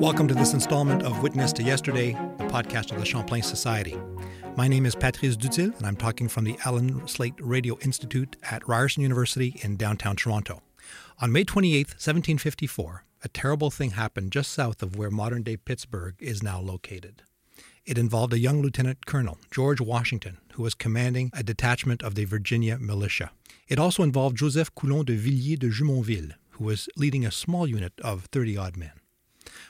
Welcome to this installment of Witness to Yesterday, the podcast of the Champlain Society. My name is Patrice Dutil, and I'm talking from the Allan Slaight Radio Institute at Ryerson University in downtown Toronto. On May 28, 1754, a terrible thing happened just south of where modern day Pittsburgh is now located. It involved a young lieutenant colonel, George Washington, who was commanding a detachment of the Virginia militia. It also involved Joseph Coulon de Villiers de Jumonville, who was leading a small unit of 30 odd men.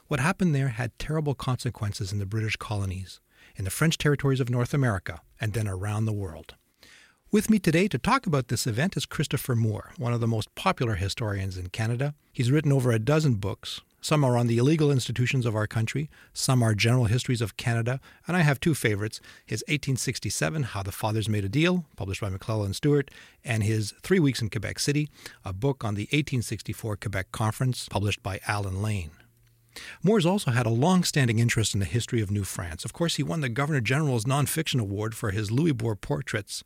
What happened there had terrible consequences in the British colonies, in the French territories of North America, and then around the world. With me today to talk about this event is Christopher Moore, one of the most popular historians in Canada. He's written over a dozen books. Some are on the illegal institutions of our country, some are general histories of Canada, and I have two favorites his 1867, How the Fathers Made a Deal, published by McClelland Stewart, and his Three Weeks in Quebec City, a book on the 1864 Quebec Conference, published by Allen Lane. Moore's also had a long standing interest in the history of New France. Of course, he won the Governor General's Nonfiction Award for his Louisbourg portraits,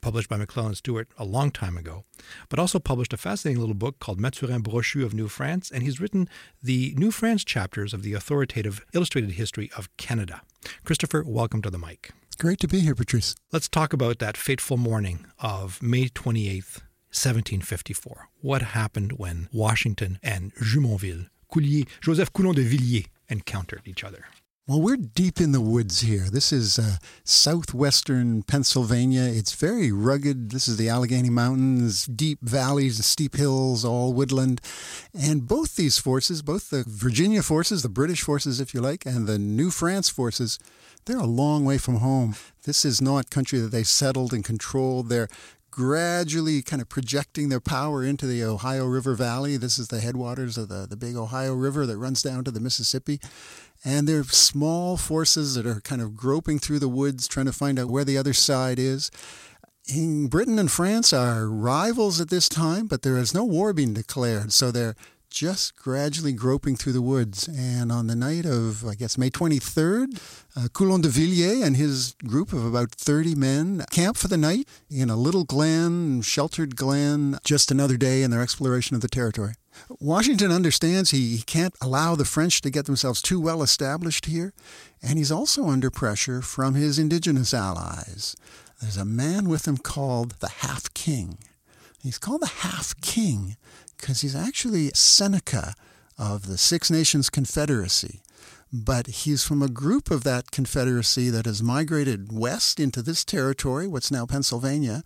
published by McClelland Stewart a long time ago, but also published a fascinating little book called Mathurin Brochu of New France, and he's written the New France chapters of the authoritative illustrated history of Canada. Christopher, welcome to the mic. Great to be here, Patrice. Let's talk about that fateful morning of May 28th, 1754. What happened when Washington and Jumonville Coulier, Joseph Coulon de Villiers encountered each other. Well, we're deep in the woods here. This is uh, southwestern Pennsylvania. It's very rugged. This is the Allegheny Mountains, deep valleys, steep hills, all woodland. And both these forces, both the Virginia forces, the British forces, if you like, and the New France forces, they're a long way from home. This is not country that they settled and controlled. They're gradually kind of projecting their power into the Ohio River Valley. This is the headwaters of the, the big Ohio River that runs down to the Mississippi. And they're small forces that are kind of groping through the woods, trying to find out where the other side is. In Britain and France are rivals at this time, but there is no war being declared. So they're just gradually groping through the woods. And on the night of, I guess, May 23rd, uh, Coulon de Villiers and his group of about 30 men camp for the night in a little glen, sheltered glen, just another day in their exploration of the territory. Washington understands he, he can't allow the French to get themselves too well established here, and he's also under pressure from his indigenous allies. There's a man with him called the Half King. He's called the Half King because he's actually Seneca of the Six Nations Confederacy. But he's from a group of that confederacy that has migrated west into this territory, what's now Pennsylvania.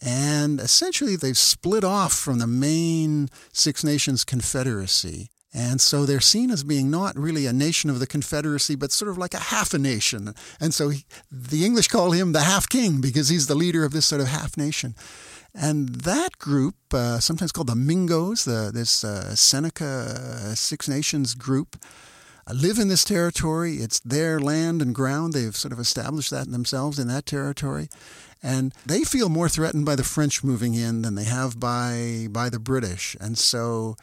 And essentially, they've split off from the main Six Nations Confederacy. And so they're seen as being not really a nation of the Confederacy, but sort of like a half a nation. And so he, the English call him the half king because he's the leader of this sort of half nation. And that group, uh, sometimes called the Mingos, the, this uh, Seneca uh, Six Nations group, uh, live in this territory. It's their land and ground. They've sort of established that themselves in that territory. And they feel more threatened by the French moving in than they have by, by the British. And so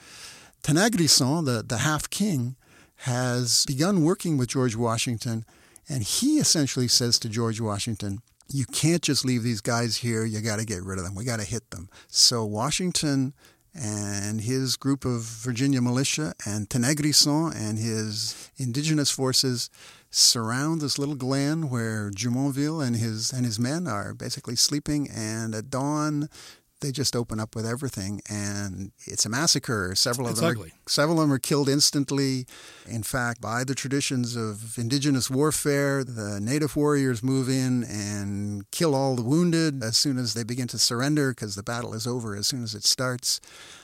Tanaghrisson, the, the half king, has begun working with George Washington. And he essentially says to George Washington, you can't just leave these guys here. You got to get rid of them. We got to hit them. So Washington and his group of Virginia militia and Tanaghrisson and his indigenous forces surround this little glen where Jumonville and his and his men are basically sleeping. And at dawn, they just open up with everything, and it's a massacre. Several of it's them, ugly. Are, several of them are killed instantly. In fact, by the traditions of indigenous warfare, the native warriors move in and kill all the wounded as soon as they begin to surrender, because the battle is over as soon as it starts.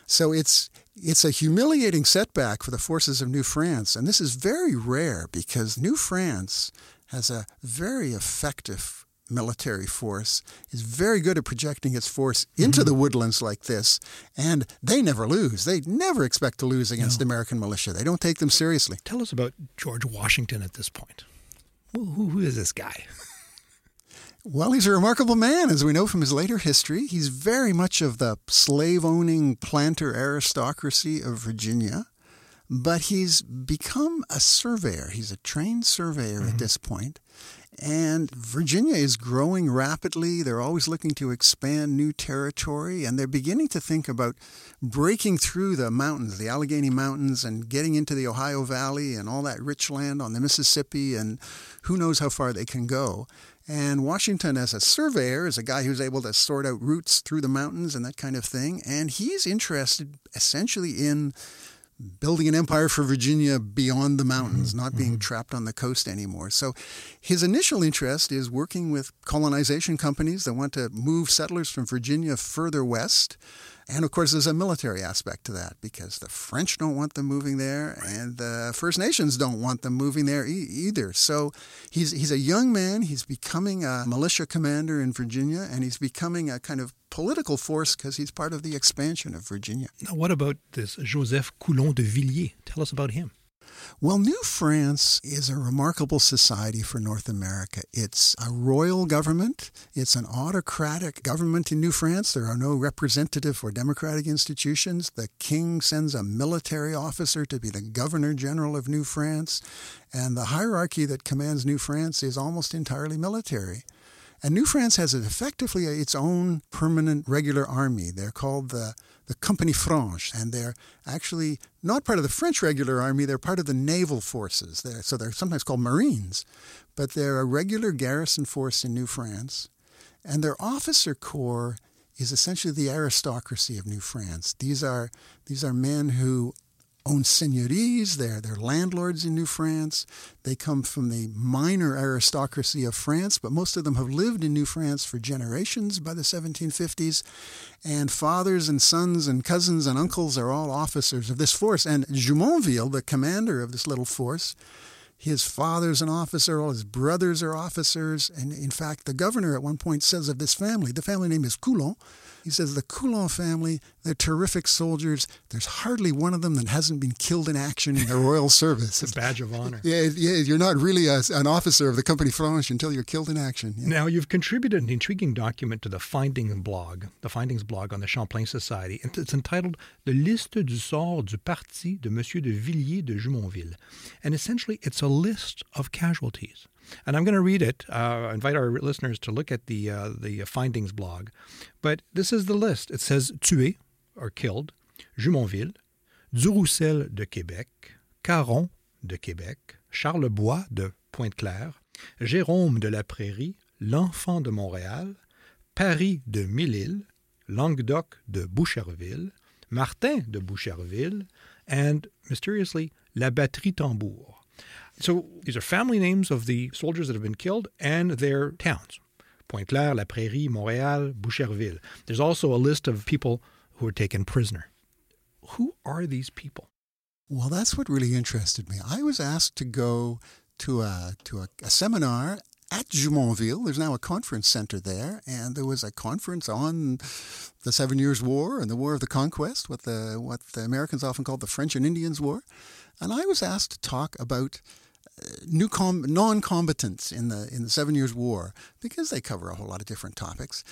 So it's it's a humiliating setback for the forces of New France, and this is very rare because New France has a very effective military force is very good at projecting its force into mm-hmm. the woodlands like this, and they never lose. They never expect to lose against no. American militia. They don't take them seriously. Tell us about George Washington at this point. who, who is this guy? Well, he's a remarkable man, as we know from his later history. He's very much of the slave owning planter aristocracy of Virginia, but he's become a surveyor. He's a trained surveyor mm-hmm. at this point And Virginia is growing rapidly. They're always looking to expand new territory, and they're beginning to think about breaking through the mountains, the Allegheny Mountains, and getting into the Ohio Valley and all that rich land on the Mississippi, and who knows how far they can go. And Washington, as a surveyor, is a guy who's able to sort out routes through the mountains and that kind of thing. And he's interested essentially in building an empire for Virginia beyond the mountains, mm-hmm. not being mm-hmm. trapped on the coast anymore. So his initial interest is working with colonization companies that want to move settlers from Virginia further west. And of course, there's a military aspect to that because the French don't want them moving there, and the First Nations don't want them moving there e- either. So he's he's a young man. He's becoming a militia commander in Virginia, and he's becoming a kind of political force because he's part of the expansion of Virginia. Now, what about this Joseph Coulon de Villiers? Tell us about him. Well, New France is a remarkable society for North America. It's a royal government, it's an autocratic government in New France. There are no representative or democratic institutions. The king sends a military officer to be the governor general of New France, and the hierarchy that commands New France is almost entirely military. And New France has effectively its own permanent regular army. They're called the, the Compagnie Franche, and they're actually not part of the French regular army, they're part of the naval forces. They're, so they're sometimes called Marines, but they're a regular garrison force in New France. And their officer corps is essentially the aristocracy of New France. These are, these are men who own seigneuries. They're, they're landlords in New France. They come from the minor aristocracy of France, but most of them have lived in New France for generations by the 1750s. And fathers and sons and cousins and uncles are all officers of this force. And Jumonville, the commander of this little force, his father's an officer, all his brothers are officers. And in fact, the governor at one point says of this family, the family name is Coulon, he says the Coulon family, they're terrific soldiers. There's hardly one of them that hasn't been killed in action in the royal service. it's a badge of honor. Yeah, yeah you're not really a, an officer of the Company Franche until you're killed in action. Yeah. Now, you've contributed an intriguing document to the Findings blog, the Findings blog on the Champlain Society. It's entitled The Liste du sort du parti de Monsieur de Villiers de Jumonville. And essentially, it's a list of casualties. And I'm going to read it. Uh, invite our listeners to look at the uh, the findings blog. But this is the list. It says tué or killed, Jumonville, Duroussel de Québec, Caron de Québec, Charlebois de Pointe-Claire, Jérôme de la Prairie, l'Enfant de Montréal, Paris de Mille-Îles, Languedoc de Boucherville, Martin de Boucherville, and mysteriously La Batterie Tambour. So these are family names of the soldiers that have been killed and their towns. Pointe-Claire, La Prairie, Montréal, Boucherville. There's also a list of people who were taken prisoner. Who are these people? Well, that's what really interested me. I was asked to go to a to a, a seminar at Jumonville. There's now a conference center there, and there was a conference on the Seven Years' War and the War of the Conquest, what the what the Americans often called the French and Indians War. And I was asked to talk about new com- non-combatants in the in the Seven Years' War because they cover a whole lot of different topics.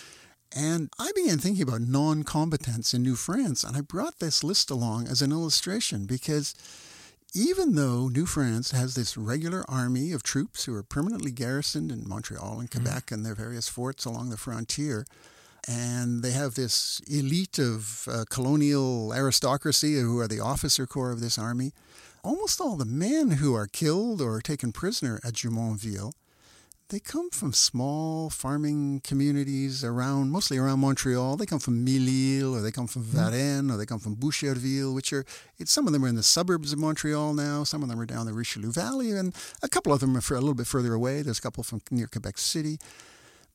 And I began thinking about non-combatants in New France, and I brought this list along as an illustration because even though New France has this regular army of troops who are permanently garrisoned in Montreal and mm-hmm. Quebec mm-hmm. and their various forts along the frontier, and they have this elite of uh, colonial aristocracy who are the officer corps of this army, almost all the men who are killed or taken prisoner at Jumonville, they come from small farming communities around, mostly around Montreal. They come from Mille-Îles, or they come from hmm. Varennes, or they come from Boucherville, which are, some of them are in the suburbs of Montreal now. Some of them are down the Richelieu Valley, and a couple of them are a little bit further away. There's a couple from near Quebec City.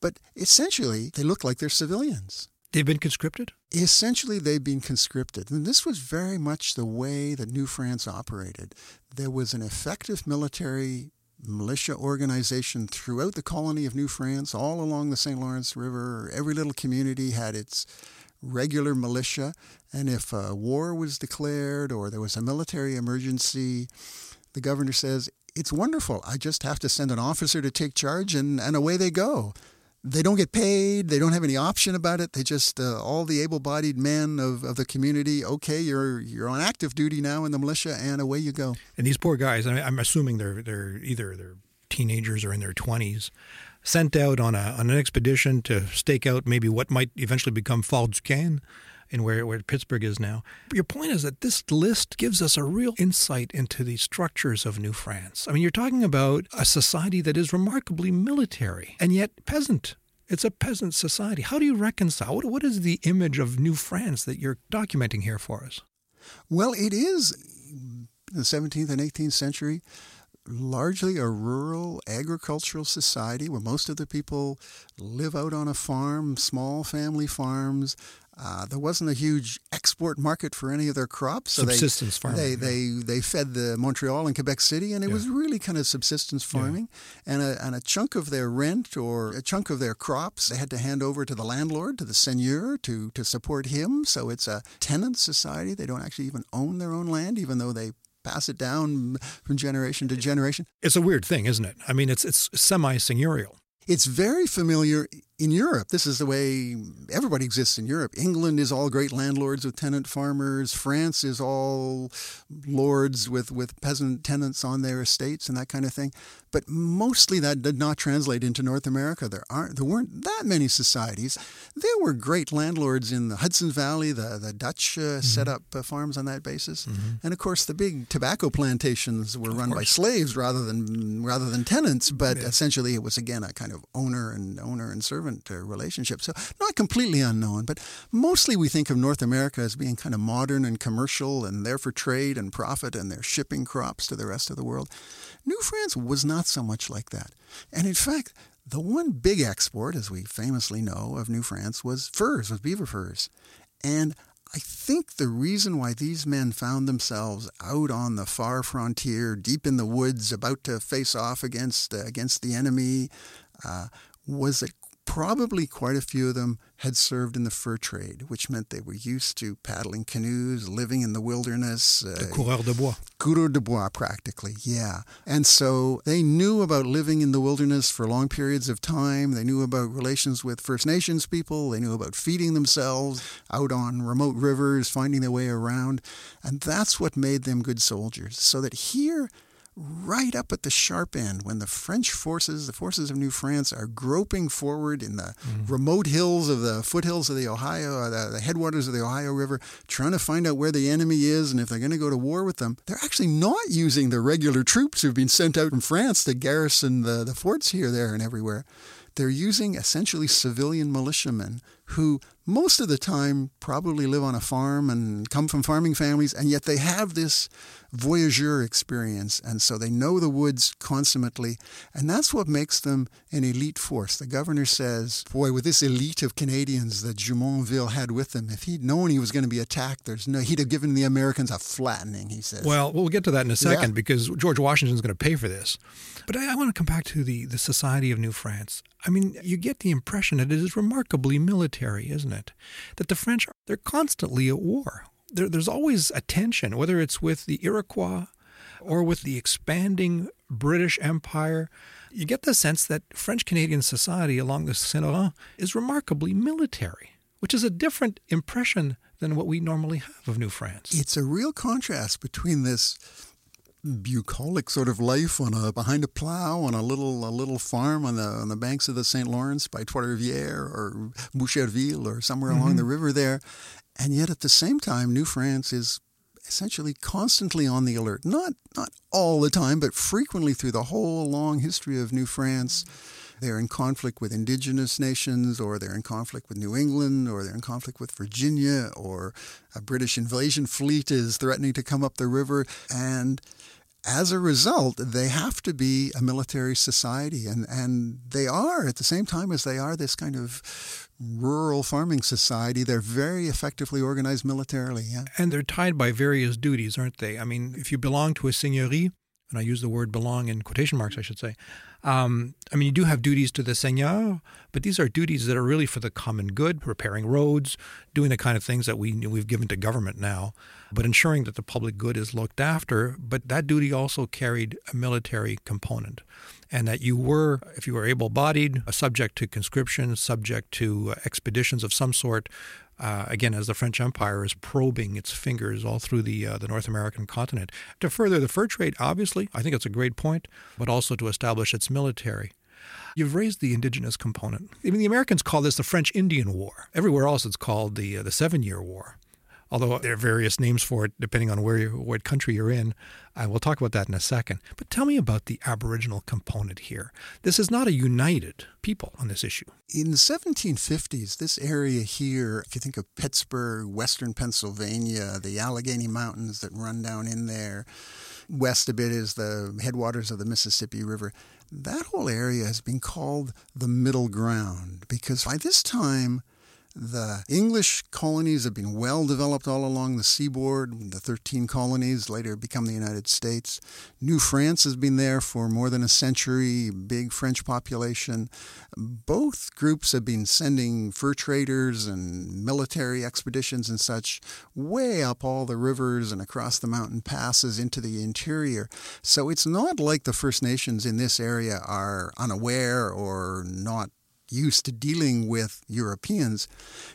But essentially, they look like they're civilians. They've been conscripted? Essentially, they've been conscripted. And this was very much the way that New France operated. There was an effective military militia organization throughout the colony of New France, all along the St. Lawrence River. Every little community had its regular militia. And if a war was declared or there was a military emergency, the governor says, It's wonderful. I just have to send an officer to take charge, and, and away they go they don't get paid. They don't have any option about it. They just uh, all the able-bodied men of, of the community. Okay, you're you're on active duty now in the militia, and away you go. And these poor guys. I am assuming they're they're either they're teenagers or in their 20s, sent out on, a, on an expedition to stake out maybe what might eventually become Fort Duquesne in where, where Pittsburgh is now. Your point is that this list gives us a real insight into the structures of New France. I mean, you're talking about a society that is remarkably military and yet peasant. It's a peasant society. How do you reconcile? What, what is the image of New France that you're documenting here for us? Well, it is the 17th and 18th century largely a rural agricultural society where most of the people live out on a farm, small family farms. Uh, there wasn't a huge export market for any of their crops. So subsistence they, farming. They, yeah. they, they fed the Montreal and Quebec City, and it yeah. was really kind of subsistence farming. Yeah. And, a, and a chunk of their rent or a chunk of their crops they had to hand over to the landlord, to the seigneur, to, to support him. So it's a tenant society. They don't actually even own their own land, even though they pass it down from generation to generation. It's a weird thing, isn't it? I mean, it's it's semi-seigneurial. It's very familiar in Europe. This is the way everybody exists in Europe. England is all great landlords with tenant farmers. France is all lords with, with peasant tenants on their estates and that kind of thing. But mostly that did not translate into North America. There aren't there weren't that many societies. There were great landlords in the Hudson Valley. The the Dutch uh, mm-hmm. set up uh, farms on that basis, mm-hmm. and of course the big tobacco plantations were run by slaves rather than rather than tenants. But yeah. essentially, it was again a kind of owner and owner and servant uh, relationship. So not completely unknown, but mostly we think of North America as being kind of modern and commercial and there for trade and profit, and they're shipping crops to the rest of the world. New France was not so much like that. And in fact, the one big export, as we famously know, of New France was furs, was beaver furs. And I think the reason why these men found themselves out on the far frontier, deep in the woods, about to face off against uh, against the enemy, uh, was that probably quite a few of them had served in the fur trade, which meant they were used to paddling canoes, living in the wilderness. Uh, the coureur de bois. Coureur de bois, practically, yeah. And so they knew about living in the wilderness for long periods of time. They knew about relations with First Nations people. They knew about feeding themselves out on remote rivers, finding their way around. And that's what made them good soldiers. So that here, right up at the sharp end when the French forces, the forces of New France, are groping forward in the mm. remote hills of the foothills of the Ohio, uh, the, the, headwaters of the Ohio River, trying to find out where the enemy is and if they're going to go to war with them. They're actually not using the regular troops who've been sent out from France to garrison the, the forts here, there, and everywhere. They're using essentially civilian militiamen who most of the time probably live on a farm and come from farming families, and yet they have this voyageur experience. And so they know the woods consummately. And that's what makes them an elite force. The governor says, boy, with this elite of Canadians that Jumonville had with him, if he'd known he was going to be attacked, there's no, he'd have given the Americans a flattening, he says. Well, we'll get to that in a second yeah. because George Washington's going to pay for this. But I, I want to come back to the, the Society of New France. I mean, you get the impression that it is remarkably military, isn't it? That the French, they're constantly at war. There, there's always a tension, whether it's with the Iroquois or with the expanding British Empire. You get the sense that French Canadian society along the Saint Laurent is remarkably military, which is a different impression than what we normally have of New France. It's a real contrast between this bucolic sort of life on a behind a plow on a little a little farm on the on the banks of the St. Lawrence by Trois-Rivières or Boucherville or somewhere mm-hmm. along the river there, and yet at the same time, New France is essentially constantly on the alert. Not not all the time, but frequently through the whole long history of New France. They're in conflict with indigenous nations, or they're in conflict with New England, or they're in conflict with Virginia, or a British invasion fleet is threatening to come up the river. And as a result, they have to be a military society, and, and they are at the same time as they are this kind of rural farming society. They're very effectively organized militarily. Yeah. And they're tied by various duties, aren't they? I mean, if you belong to a seigneurie, and I use the word belong in quotation marks, I should say. Um, I mean, you do have duties to the seigneur, but these are duties that are really for the common good, repairing roads, doing the kind of things that we we've given to government now, but ensuring that the public good is looked after. But that duty also carried a military component, and that you were, if you were able-bodied, subject to conscription, subject to expeditions of some sort, uh, again, as the French Empire is probing its fingers all through the uh, the North American continent to further the fur trade. Obviously, I think it's a great point, but also to establish its military. You've raised the indigenous component. Mean, the Americans call this the French Indian War. Everywhere else, it's called the uh, the Seven Year War although there are various names for it depending on where you, what country you're in. I will talk about that in a second. But tell me about the Aboriginal component here. This is not a united people on this issue. In the 1750s, this area here, if you think of Pittsburgh, western Pennsylvania, the Allegheny Mountains that run down in there, west a bit is the headwaters of the Mississippi River. That whole area has been called the middle ground because by this time, the English colonies have been well developed all along the seaboard. The 13 colonies later become the United States. New France has been there for more than a century, big French population. Both groups have been sending fur traders and military expeditions and such way up all the rivers and across the mountain passes into the interior. So it's not like the First Nations in this area are unaware or not used to dealing with Europeans.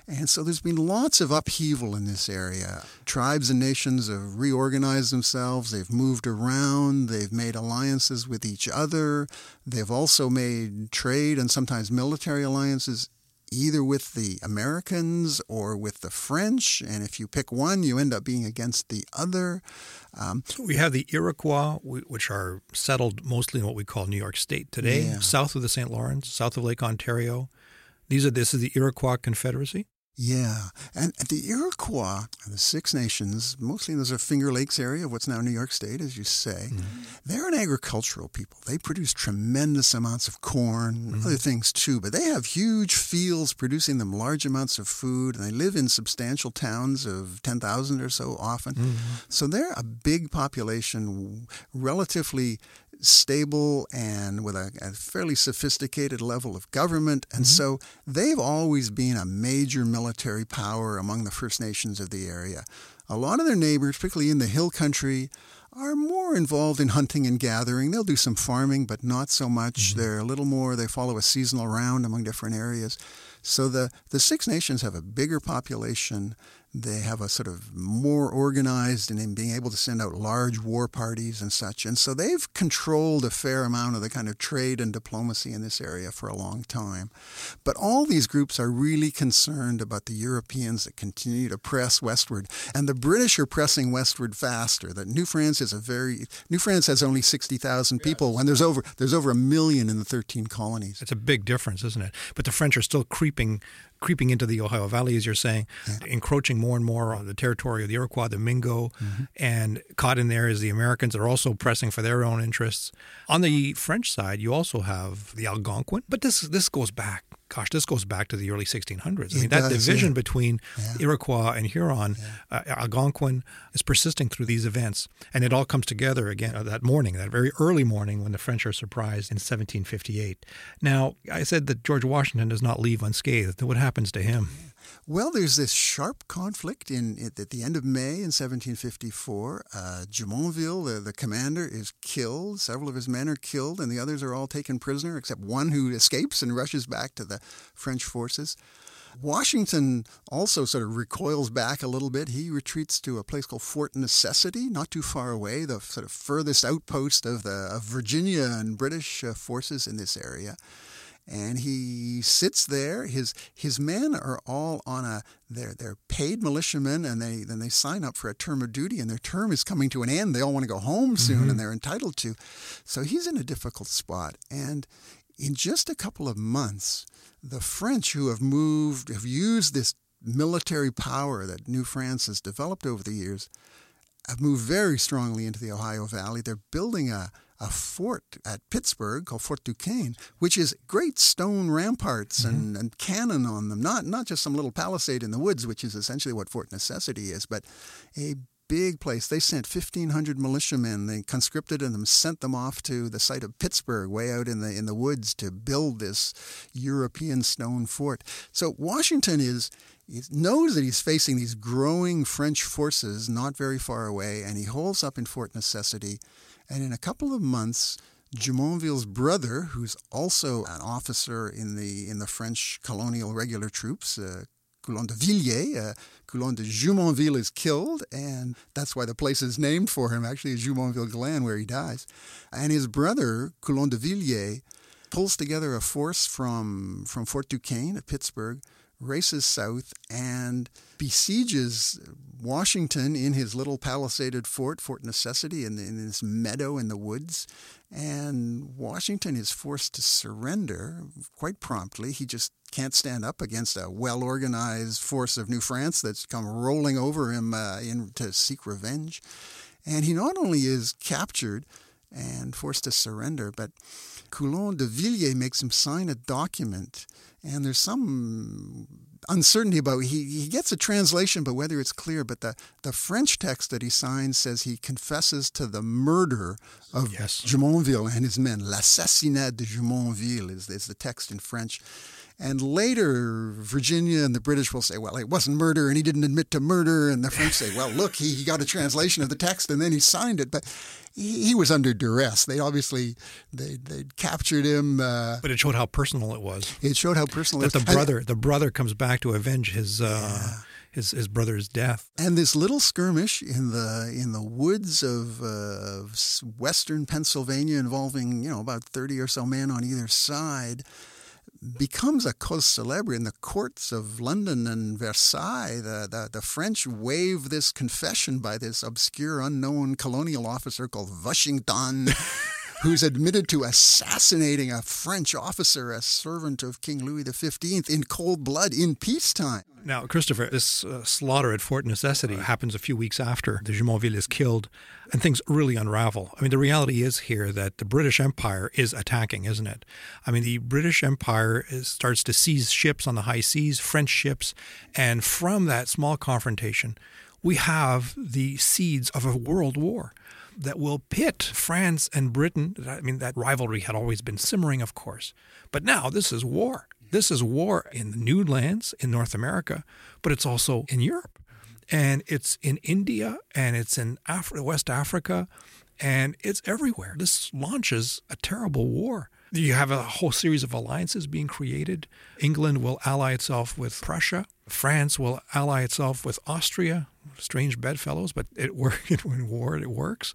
And so there's been lots of upheaval in this area. Tribes and nations have reorganized themselves, they've moved around, they've made alliances with each other, they've also made trade and sometimes military alliances either with the Americans or with the French. And if you pick one, you end up being against the other. Um, so we have the Iroquois, which are settled mostly in what we call New York State today, yeah. south of the St. Lawrence, south of Lake Ontario. These are this is the Iroquois Confederacy. Yeah, and the Iroquois, the Six Nations, mostly in the Finger Lakes area of what's now New York State, as you say, mm-hmm. they're an agricultural people. They produce tremendous amounts of corn, mm-hmm. other things too, but they have huge fields producing them large amounts of food, and they live in substantial towns of 10,000 or so often. Mm-hmm. So they're a big population, relatively stable and with a, a fairly sophisticated level of government. And mm-hmm. so they've always been a major military power among the First Nations of the area. A lot of their neighbors, particularly in the hill country, are more involved in hunting and gathering. They'll do some farming, but not so much. Mm-hmm. They're a little more, they follow a seasonal round among different areas. So the, the Six Nations have a bigger population. They have a sort of more organized and in being able to send out large war parties and such. And so they've controlled a fair amount of the kind of trade and diplomacy in this area for a long time. But all these groups are really concerned about the Europeans that continue to press westward. And the British are pressing westward faster. That New France is a very New France has only 60,000 people yes. when there's over there's over a million in the 13 colonies. It's a big difference, isn't it? But the French are still creeping creeping into the Ohio Valley, as you're saying, yeah. encroaching more and more on the territory of the Iroquois, the Mingo, mm-hmm. and caught in there is the Americans that are also pressing for their own interests. On the French side, you also have the Algonquin, but this this goes back gosh, this goes back to the early 1600s. I mean, that does, division yeah. between yeah. Iroquois and Huron, yeah. uh, Algonquin, is persisting through these events. And it all comes together again uh, that morning, that very early morning when the French are surprised in 1758. Now, I said that George Washington does not leave unscathed. What happens to him? Well, there's this sharp conflict in at the end of May in 1754. Uh, Jumonville, the, the commander, is killed. Several of his men are killed, and the others are all taken prisoner, except one who escapes and rushes back to the French forces. Washington also sort of recoils back a little bit. He retreats to a place called Fort Necessity, not too far away, the sort of furthest outpost of the of Virginia and British uh, forces in this area and he sits there. His his men are all on a they're they're paid militiamen, and they then they sign up for a term of duty, and their term is coming to an end. They all want to go home soon, mm-hmm. and they're entitled to. So he's in a difficult spot, and in just a couple of months, the French who have moved have used this military power that New France has developed over the years have moved very strongly into the Ohio Valley. They're building a a fort at Pittsburgh called Fort Duquesne, which is great stone ramparts mm-hmm. and, and cannon on them. Not not just some little palisade in the woods, which is essentially what Fort Necessity is, but a big place. They sent 1,500 militiamen. They conscripted them, sent them off to the site of Pittsburgh, way out in the in the woods, to build this European stone fort. So Washington is he knows that he's facing these growing French forces not very far away, and he holds up in Fort Necessity and in a couple of months, Jumonville's brother, who's also an officer in the in the French colonial regular troops, uh, Coulon de Villiers. Uh, Coulon de Jumonville is killed, and that's why the place is named for him, actually, Jumonville Glen, where he dies. And his brother, Coulon de Villiers, pulls together a force from, from Fort Duquesne at Pittsburgh, races south, and besieges Washington in his little palisaded fort, Fort Necessity, in, in this meadow in the woods. And Washington is forced to surrender quite promptly. He just can't stand up against a well organized force of New France that's come rolling over him uh, in, to seek revenge. And he not only is captured and forced to surrender, but Coulon de Villiers makes him sign a document. And there's some uncertainty about he, he gets a translation, but whether it's clear. But the, the French text that he signs says he confesses to the murder of yes. Jumonville and his men. L'assassinat de Jumonville is, is the text in French. And later, Virginia and the British will say, well, it wasn't murder and he didn't admit to murder. And the French say, well, look, he, he got a translation of the text and then he signed it. But he, he was under duress. They obviously, they, they captured him. Uh, but it showed how personal it was. It showed how personal that it was. the brother, and, the brother comes back to avenge his, uh, yeah. his, his brother's death. And this little skirmish in the, in the woods of, uh, of western Pennsylvania involving, you know, about 30 or so men on either side – becomes a cause célèbre in the courts of London and Versailles. The, the, the, French waive this confession by this obscure, unknown colonial officer called Washington. who's admitted to assassinating a French officer, a servant of King Louis XV, in cold blood in peacetime. Now, Christopher, this uh, slaughter at Fort Necessity happens a few weeks after the Jumonville is killed, and things really unravel. I mean, the reality is here that the British Empire is attacking, isn't it? I mean, the British Empire is, starts to seize ships on the high seas, French ships, and from that small confrontation, we have the seeds of a world war that will pit France and Britain. I mean, that rivalry had always been simmering, of course, but now this is war. This is war in the new lands in North America, but it's also in Europe. And it's in India and it's in Af- West Africa and it's everywhere. This launches a terrible war. You have a whole series of alliances being created. England will ally itself with Prussia. France will ally itself with Austria. Strange bedfellows, but it works in war. It works,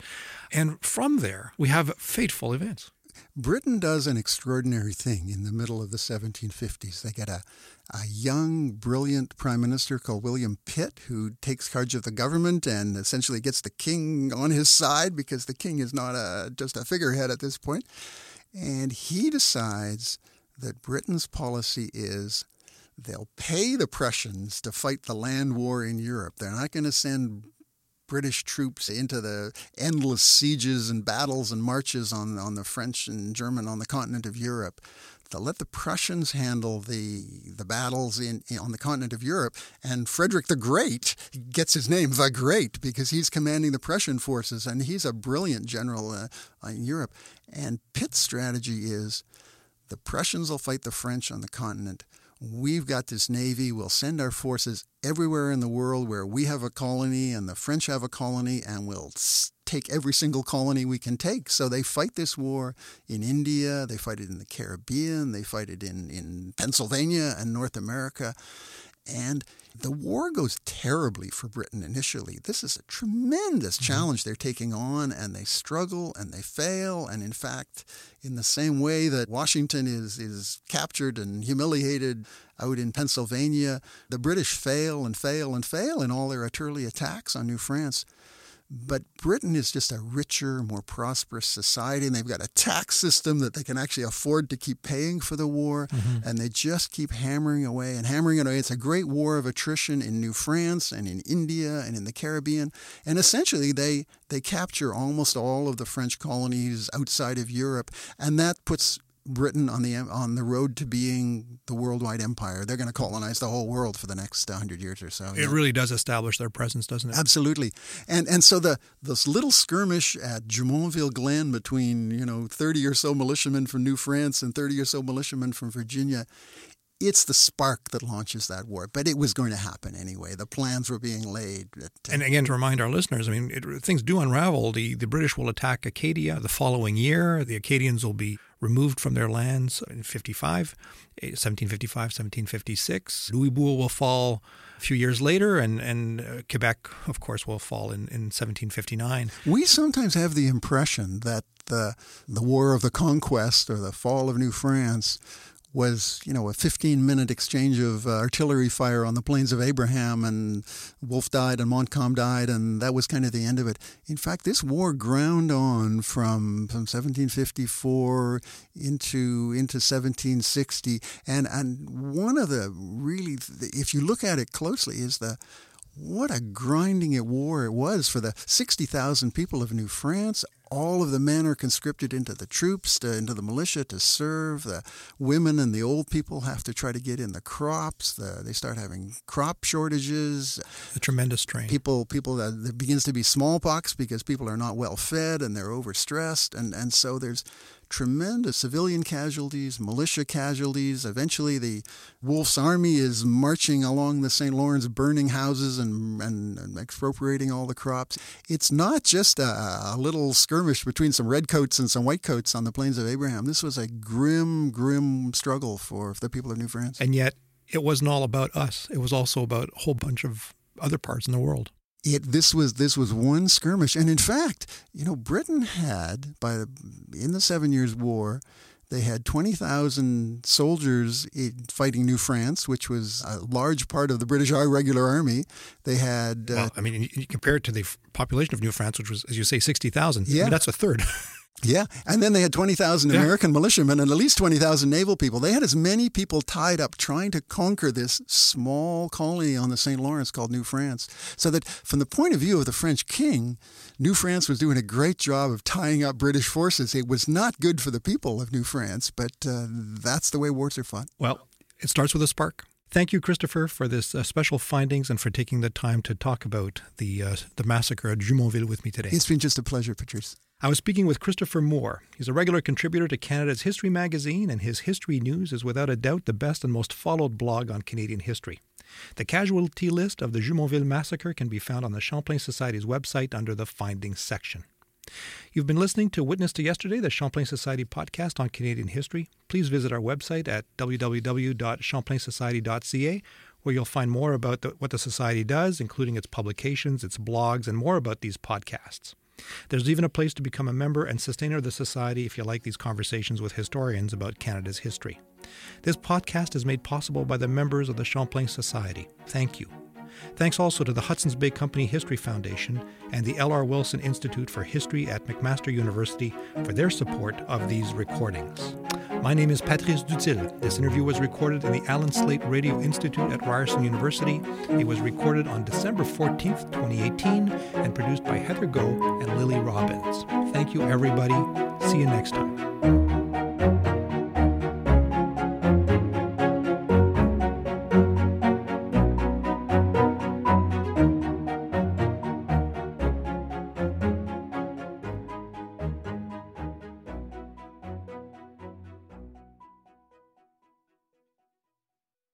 and from there we have fateful events. Britain does an extraordinary thing in the middle of the 1750s. They get a, a young, brilliant prime minister called William Pitt who takes charge of the government and essentially gets the king on his side because the king is not a, just a figurehead at this point. And he decides that Britain's policy is they'll pay the Prussians to fight the land war in Europe. They're not going to send British troops into the endless sieges and battles and marches on, on the French and German on the continent of Europe. To let the Prussians handle the the battles in, in, on the continent of Europe, and Frederick the Great gets his name the Great because he's commanding the Prussian forces, and he's a brilliant general uh, in Europe. And Pitt's strategy is the Prussians will fight the French on the continent we've got this navy. We'll send our forces everywhere in the world where we have a colony and the French have a colony, and we'll take every single colony we can take. So they fight this war in India, they fight it in the Caribbean, they fight it in, in Pennsylvania and North America. And the war goes terribly for Britain initially. This is a tremendous mm-hmm. challenge they're taking on, and they struggle and they fail. And in fact, in the same way that Washington is, is captured and humiliated out in Pennsylvania, the British fail and fail and fail in all their early attacks on New France. But Britain is just a richer, more prosperous society, and they've got a tax system that they can actually afford to keep paying for the war, mm-hmm. and they just keep hammering away and hammering away. It's a great war of attrition in New France and in India and in the Caribbean, and essentially they they capture almost all of the French colonies outside of Europe, and that puts Britain on the on the road to being the worldwide empire. They're going to colonize the whole world for the next hundred years or so. It yeah. really does establish their presence, doesn't it? Absolutely, and and so the this little skirmish at Jumonville Glen between you know thirty or so militiamen from New France and thirty or so militiamen from Virginia it's the spark that launches that war. But it was going to happen anyway. The plans were being laid. At, uh, and again, to remind our listeners, I mean, it, things do unravel. The, the British will attack Acadia the following year. The Acadians will be removed from their lands in 55, 1755, 1756. Louisbourg will fall a few years later, and, and uh, Quebec, of course, will fall in, in 1759. We sometimes have the impression that the, the War of the Conquest or the fall of New France was, you know, a 15 minute exchange of uh, artillery fire on the plains of Abraham, and Wolfe died and Montcalm died, and that was kind of the end of it. In fact, this war ground on from, from 1754 into into 1760, and and one of the really, if you look at it closely, is the what a grinding it war it was for the 60,000 people of New France all of the men are conscripted into the troops, to, into the militia to serve. The women and the old people have to try to get in the crops. The, they start having crop shortages. A tremendous strain. People, people, uh, there begins to be smallpox because people are not well fed and they're overstressed, and and so there's tremendous civilian casualties, militia casualties. Eventually, the Wolfe's army is marching along the St. Lawrence, burning houses and, and, and expropriating all the crops. It's not just a, a, little skirmish between some redcoats and some whitecoats on the plains of Abraham. This was a grim, grim struggle for the people of New France. And yet, it wasn't all about us. It was also about a whole bunch of other parts in the world it this was this was one skirmish, and in fact, you know, Britain had by in the Seven Years' War. They had 20,000 soldiers fighting New France, which was a large part of the British regular army. They had. Uh, well, I mean, you compare it to the population of New France, which was, as you say, 60,000. Yeah. I mean, that's a third. Yeah, and then they had 20,000 yeah. American militiamen and at least 20,000 naval people. They had as many people tied up trying to conquer this small colony on the St. Lawrence called New France. So that from the point of view of the French king, New France was doing a great job of tying up British forces. It was not good for the people of New France, but uh, that's the way wars are fought. Well, it starts with a spark. Thank you, Christopher, for this uh, special findings and for taking the time to talk about the uh, the massacre at Jumonville with me today. It's been just a pleasure, Patrice. I was speaking with Christopher Moore. He's a regular contributor to Canada's History magazine, and his History News is without a doubt the best and most followed blog on Canadian history. The casualty list of the Jumonville massacre can be found on the Champlain Society's website under the Findings section. You've been listening to Witness to Yesterday, the Champlain Society podcast on Canadian history. Please visit our website at www.champlainsociety.ca, where you'll find more about the, what the Society does, including its publications, its blogs, and more about these podcasts. There's even a place to become a member and sustainer of the Society if you like these conversations with historians about Canada's history. This podcast is made possible by the members of the Champlain Society. Thank you. Thanks also to the Hudson's Bay Company History Foundation and the L.R. Wilson Institute for History at McMaster University for their support of these recordings. My name is Patrice Dutil. This interview was recorded in the Allan Slaight Radio Institute at Ryerson University. It was recorded on December 14th, 2018, and produced by Heather Go and Lily Robbins. Thank you, everybody. See you next time.